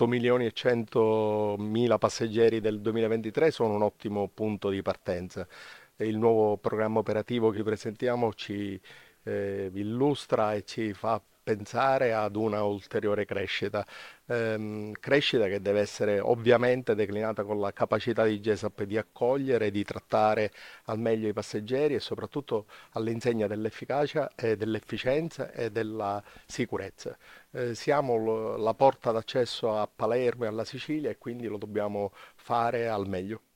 8 milioni e 100 mila passeggeri del 2023 sono un ottimo punto di partenza. Il nuovo programma operativo che presentiamo ci eh, illustra e ci fa pensare ad una ulteriore crescita, ehm, crescita che deve essere ovviamente declinata con la capacità di GESAP di accogliere di trattare al meglio i passeggeri e soprattutto all'insegna dell'efficacia e dell'efficienza e della sicurezza. Eh, siamo la porta d'accesso a Palermo e alla Sicilia e quindi lo dobbiamo fare al meglio.